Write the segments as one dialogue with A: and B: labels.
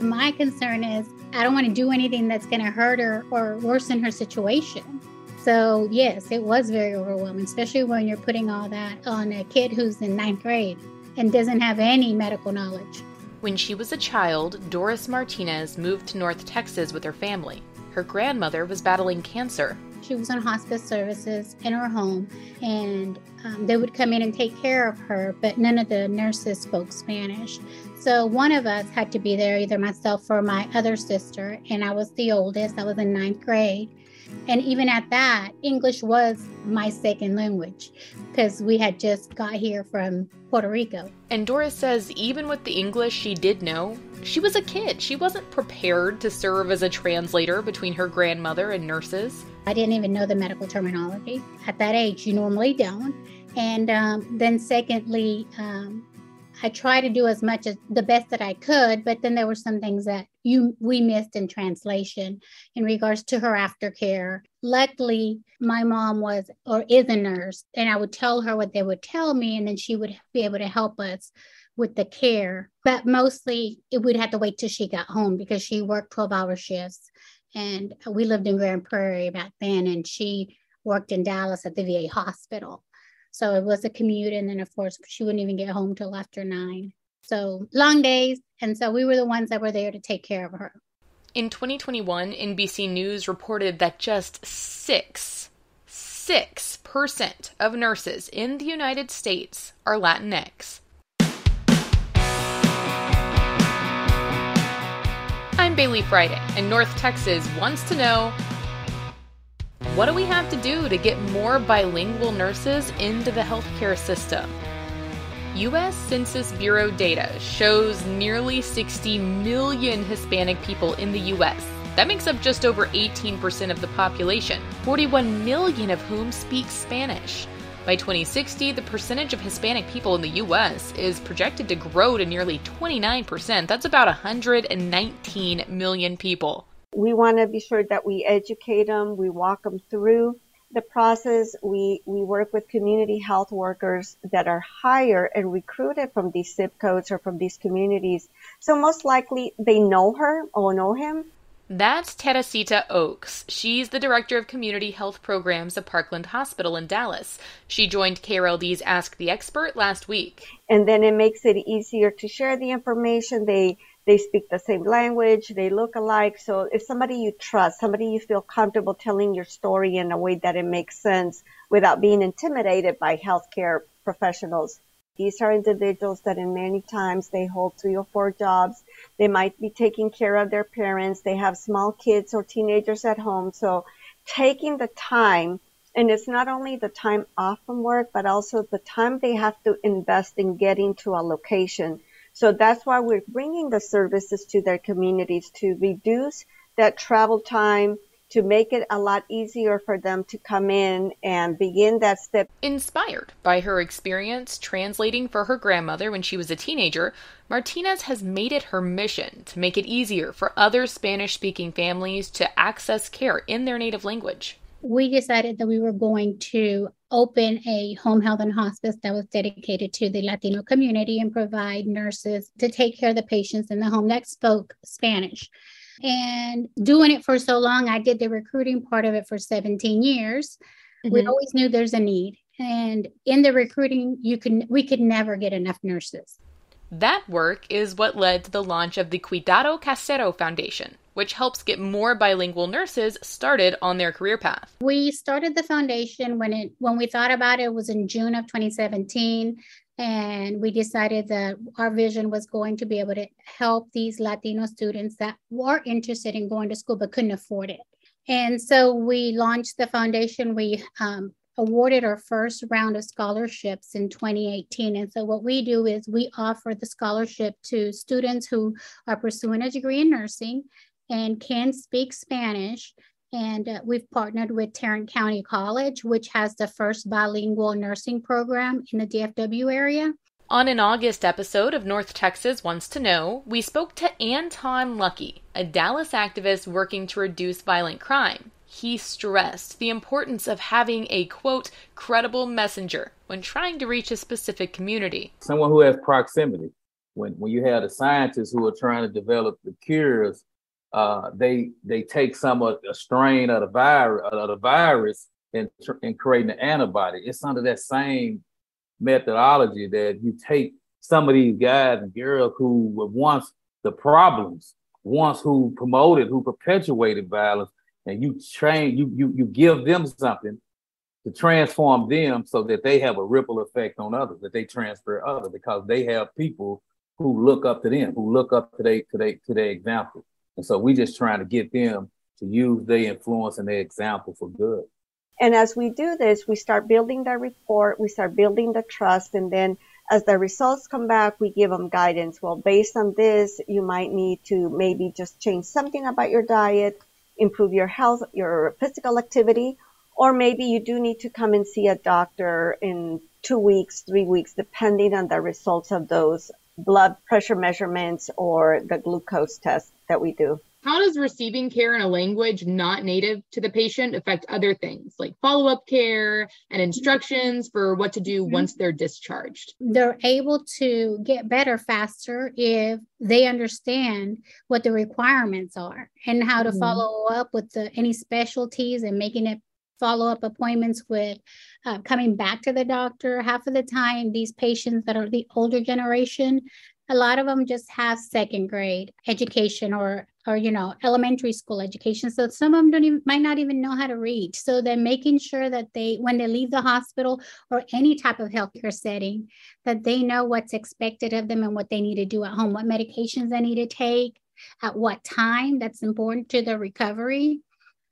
A: My concern is I don't want to do anything that's going to hurt her or worsen her situation. So, yes, it was very overwhelming, especially when you're putting all that on a kid who's in ninth grade and doesn't have any medical knowledge.
B: When she was a child, Doris Martinez moved to North Texas with her family. Her grandmother was battling cancer.
A: She was on hospice services in her home, and um, they would come in and take care of her, but none of the nurses spoke Spanish. So one of us had to be there, either myself or my other sister, and I was the oldest. I was in ninth grade. And even at that, English was my second language because we had just got here from Puerto Rico.
B: And Doris says even with the English she did know, she was a kid. She wasn't prepared to serve as a translator between her grandmother and nurses.
A: I didn't even know the medical terminology. At that age, you normally don't. And um, then, secondly, um, I tried to do as much as the best that I could, but then there were some things that you we missed in translation in regards to her aftercare. Luckily, my mom was or is a nurse, and I would tell her what they would tell me, and then she would be able to help us with the care. But mostly, it would have to wait till she got home because she worked twelve hour shifts, and we lived in Grand Prairie back then, and she worked in Dallas at the VA hospital. So it was a commute. And then, of course, she wouldn't even get home till after nine. So long days. And so we were the ones that were there to take care of her.
B: In 2021, NBC News reported that just six, 6% of nurses in the United States are Latinx. I'm Baylee Friday, and North Texas wants to know what do we have to do to get more bilingual nurses into the healthcare system? U.S. Census Bureau data shows nearly 60 million Hispanic people in the U.S. That makes up just over 18% of the population, 41 million of whom speak Spanish. By 2060, the percentage of Hispanic people in the U.S. is projected to grow to nearly 29%. That's about 119 million people.
C: We want to be sure that we educate them, we walk them through the process. We, we work with community health workers that are hired and recruited from these zip codes or from these communities. So most likely they know her or know him.
B: That's Teresita Oaks. She's the director of community health programs at Parkland Hospital in Dallas. She joined KRLD's Ask the Expert last week.
C: And then it makes it easier to share the information. They they speak the same language, they look alike. So if somebody you trust, somebody you feel comfortable telling your story in a way that it makes sense without being intimidated by healthcare professionals. These are individuals that in many times they hold three or four jobs. They might be taking care of their parents. They have small kids or teenagers at home. So taking the time and it's not only the time off from work, but also the time they have to invest in getting to a location so that's why we're bringing the services to their communities to reduce that travel time, to make it a lot easier for them to come in and begin that step.
B: Inspired by her experience translating for her grandmother when she was a teenager, Martinez has made it her mission to make it easier for other Spanish speaking families to access care in their native language
A: we decided that we were going to open a home health and hospice that was dedicated to the Latino community and provide nurses to take care of the patients in the home that spoke Spanish. And doing it for so long, I did the recruiting part of it for 17 years. Mm-hmm. We always knew there's a need. And in the recruiting, you can we could never get enough nurses.
B: That work is what led to the launch of the Cuidado Casero Foundation, which helps get more bilingual nurses started on their career path.
A: We started the foundation when it when we thought about it, it was in June of 2017 and we decided that our vision was going to be able to help these Latino students that were interested in going to school but couldn't afford it. And so we launched the foundation. We um, awarded our first round of scholarships in 2018. And so, what we do is we offer the scholarship to students who are pursuing a degree in nursing and can speak Spanish. And uh, we've partnered with Tarrant County College, which has the first bilingual nursing program in the DFW area.
B: On an August episode of North Texas Wants to Know, we spoke to Antong Lucky, a Dallas activist working to reduce violent crime he stressed the importance of having a quote credible messenger when trying to reach a specific community.
D: Someone who has proximity. when when you have the scientists who are trying to develop the cures, uh, they they take some of a strain of the virus of the virus and and creating an antibody. It's under that same methodology that you take some of these guys and girls who were once the problems, once who promoted, who perpetuated violence, and you train, you you you give them something to transform them so that they have a ripple effect on others, that they transfer others because they have people who look up to them, who look up to they to they to their example. And so we're just trying to get them to use their influence and their example for good.
C: And as we do this, we start building the report, we start building the trust, and then as the results come back, we give them guidance. Well, based on this, you might need to maybe just change something about your diet, improve your health, your physical activity, or maybe you do need to come and see a doctor in two weeks, three weeks, depending on the results of those blood pressure measurements or the glucose test that we do.
B: How does receiving care in a language not native to the patient affect other things like follow up care and instructions for what to do mm-hmm. once they're discharged?
A: They're able to get better faster if they understand what the requirements are and how to mm-hmm. follow up with the, any specialties and making it follow up appointments with uh, coming back to the doctor. Half of the time, these patients that are the older generation, a lot of them just have second grade education or or you know elementary school education. So some of them don't even might not even know how to read. So they're making sure that they when they leave the hospital or any type of healthcare setting that they know what's expected of them and what they need to do at home what medications they need to take at what time that's important to their recovery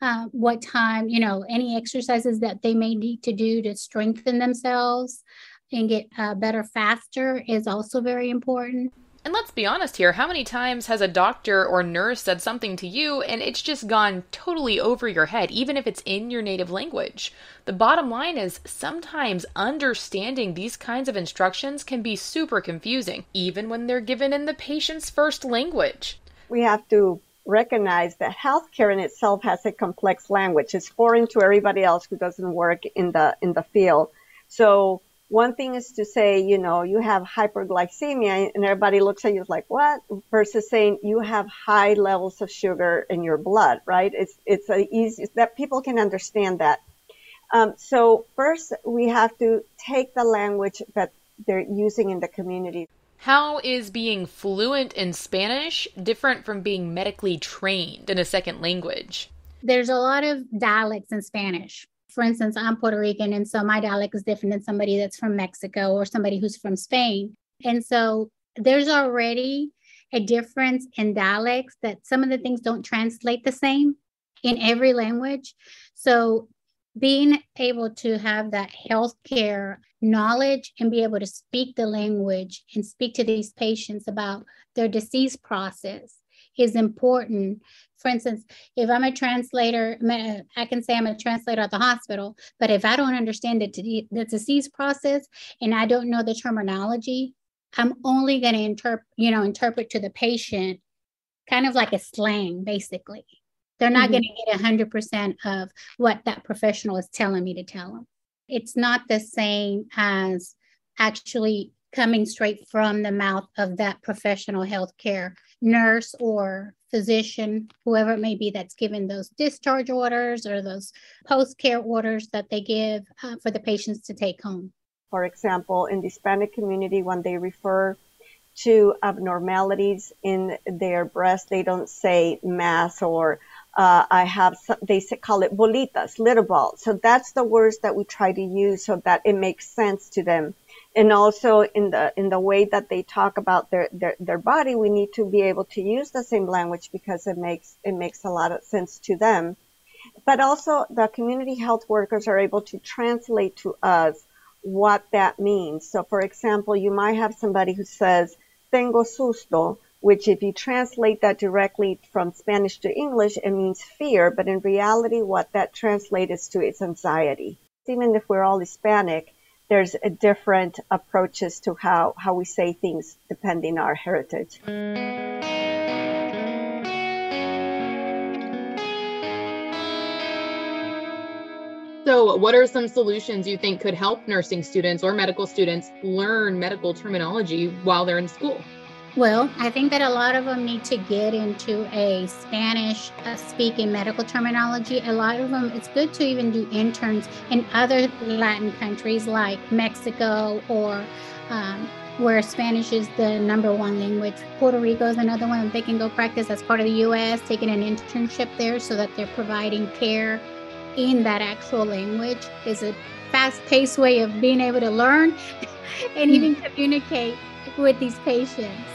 A: uh, what time, you know, any exercises that they may need to do to strengthen themselves and get uh, better faster is also very important.
B: And let's be honest here, how many times has a doctor or nurse said something to you and it's just gone totally over your head, even if it's in your native language? The bottom line is sometimes understanding these kinds of instructions can be super confusing, even when they're given in the patient's first language.
C: We have to recognize that healthcare in itself has a complex language. It's foreign to everybody else who doesn't work in the in the field. So one thing is to say, you know, you have hyperglycemia and everybody looks at you like, what? Versus saying you have high levels of sugar in your blood, right? It's, it's a easy, that people can understand that. Um, so first we have to take the language that they're using in the community.
B: How is being fluent in Spanish different from being medically trained in a second language?
A: There's a lot of dialects in Spanish. For instance, I'm Puerto Rican, and so my dialect is different than somebody that's from Mexico or somebody who's from Spain. And so there's already a difference in dialects that some of the things don't translate the same in every language. So being able to have that healthcare knowledge and be able to speak the language and speak to these patients about their disease process is important. For instance, if I'm a translator, I can say I'm a translator at the hospital, but if I don't understand the, the disease process and I don't know the terminology, I'm only going to interpret, you know, interpret to the patient kind of like a slang, basically. They're not mm-hmm. going to get 100% of what that professional is telling me to tell them. It's not the same as actually coming straight from the mouth of that professional healthcare nurse or physician, whoever it may be that's given those discharge orders or those post care orders that they give uh, for the patients to take home.
C: For example, in the Hispanic community, when they refer to abnormalities in their breast, they don't say mass or uh, I have they call it bolitas, little balls. So that's the words that we try to use so that it makes sense to them. And also in the in the way that they talk about their, their their body, we need to be able to use the same language because it makes it makes a lot of sense to them. But also the community health workers are able to translate to us what that means. So for example, you might have somebody who says, tengo susto, which if you translate that directly from Spanish to English, it means fear, but in reality, what that translates to is anxiety. Even if we're all Hispanic, there's a different approaches to how, how we say things depending on our heritage.
B: So, what are some solutions you think could help nursing students or medical students learn medical terminology while they're in school?
A: Well, I think that a lot of them need to get into a Spanish uh, speaking medical terminology. A lot of them, it's good to even do interns in other Latin countries like Mexico or um, where Spanish is the number one language. Puerto Rico is another one that they can go practice as part of the U.S., taking an internship there so that they're providing care in that actual language. Is a fast paced way of being able to learn and even communicate with these patients.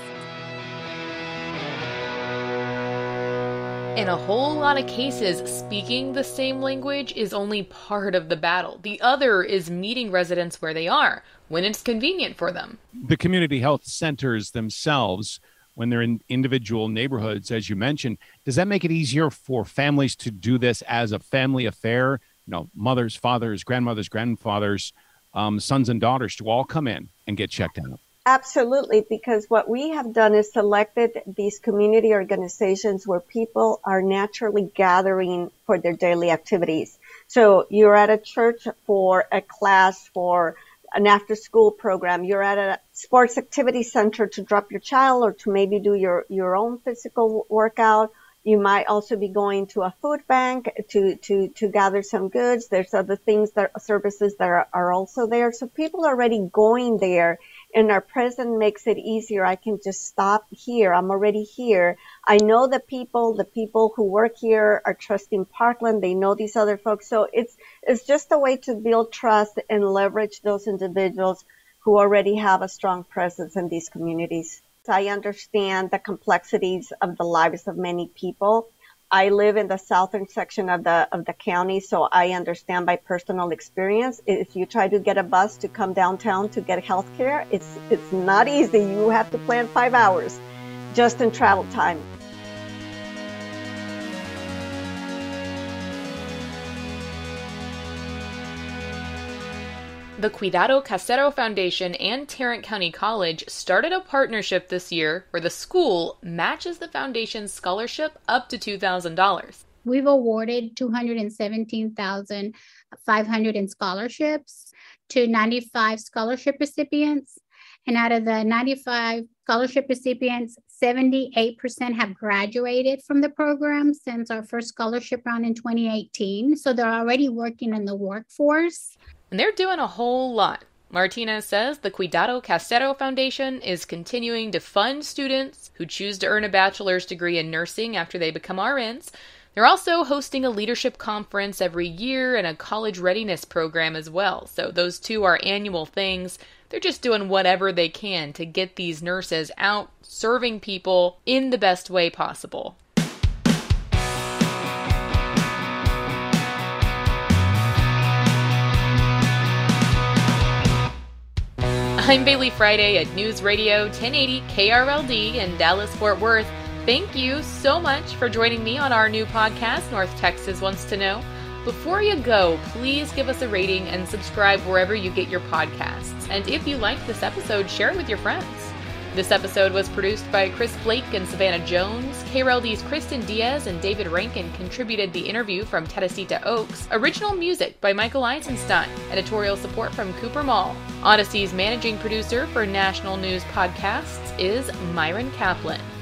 B: In a whole lot of cases, speaking the same language is only part of the battle. The other is meeting residents where they are when it's convenient for them.
E: The community health centers themselves, when they're in individual neighborhoods, as you mentioned, does that make it easier for families to do this as a family affair? You know, mothers, fathers, grandmothers, grandfathers, um, sons, and daughters to all come in and get checked out.
C: Absolutely, because what we have done is selected these community organizations where people are naturally gathering for their daily activities. So you're at a church for a class for an after school program. You're at a sports activity center to drop your child or to maybe do your, your own physical workout. You might also be going to a food bank to, to, to gather some goods. There's other things that services that are, are also there. So people are already going there and our present makes it easier. I can just stop here. I'm already here. I know the people, the people who work here are trusting Parkland. They know these other folks. So it's, it's just a way to build trust and leverage those individuals who already have a strong presence in these communities. I understand the complexities of the lives of many people. I live in the southern section of the of the county, so I understand by personal experience. If you try to get a bus to come downtown to get health care, it's it's not easy. You have to plan five hours just in travel time.
B: The Cuidado Casero Foundation and Tarrant County College started a partnership this year where the school matches the foundation's scholarship up to $2,000.
A: We've awarded 217,500 in scholarships to 95 scholarship recipients. And out of the 95 scholarship recipients, 78% have graduated from the program since our first scholarship round in 2018. So they're already working in the workforce
B: and they're doing a whole lot. Martinez says the Cuidado Casero Foundation is continuing to fund students who choose to earn a bachelor's degree in nursing after they become RNs. They're also hosting a leadership conference every year and a college readiness program as well. So those two are annual things. They're just doing whatever they can to get these nurses out serving people in the best way possible. I'm Baylee Friday at News Radio 1080 KRLD in Dallas, Fort Worth. Thank you so much for joining me on our new podcast, North Texas Wants to Know. Before you go, please give us a rating and subscribe wherever you get your podcasts. And if you liked this episode, share it with your friends. This episode was produced by Chris Blake and Savannah Jones. KRLD's Kristen Diaz and David Rankin contributed the interview from Teresita Oaks. Original music by Michael Eisenstein. Editorial support from Cooper Mall. Odyssey's managing producer for National News Podcasts is Myron Kaplan.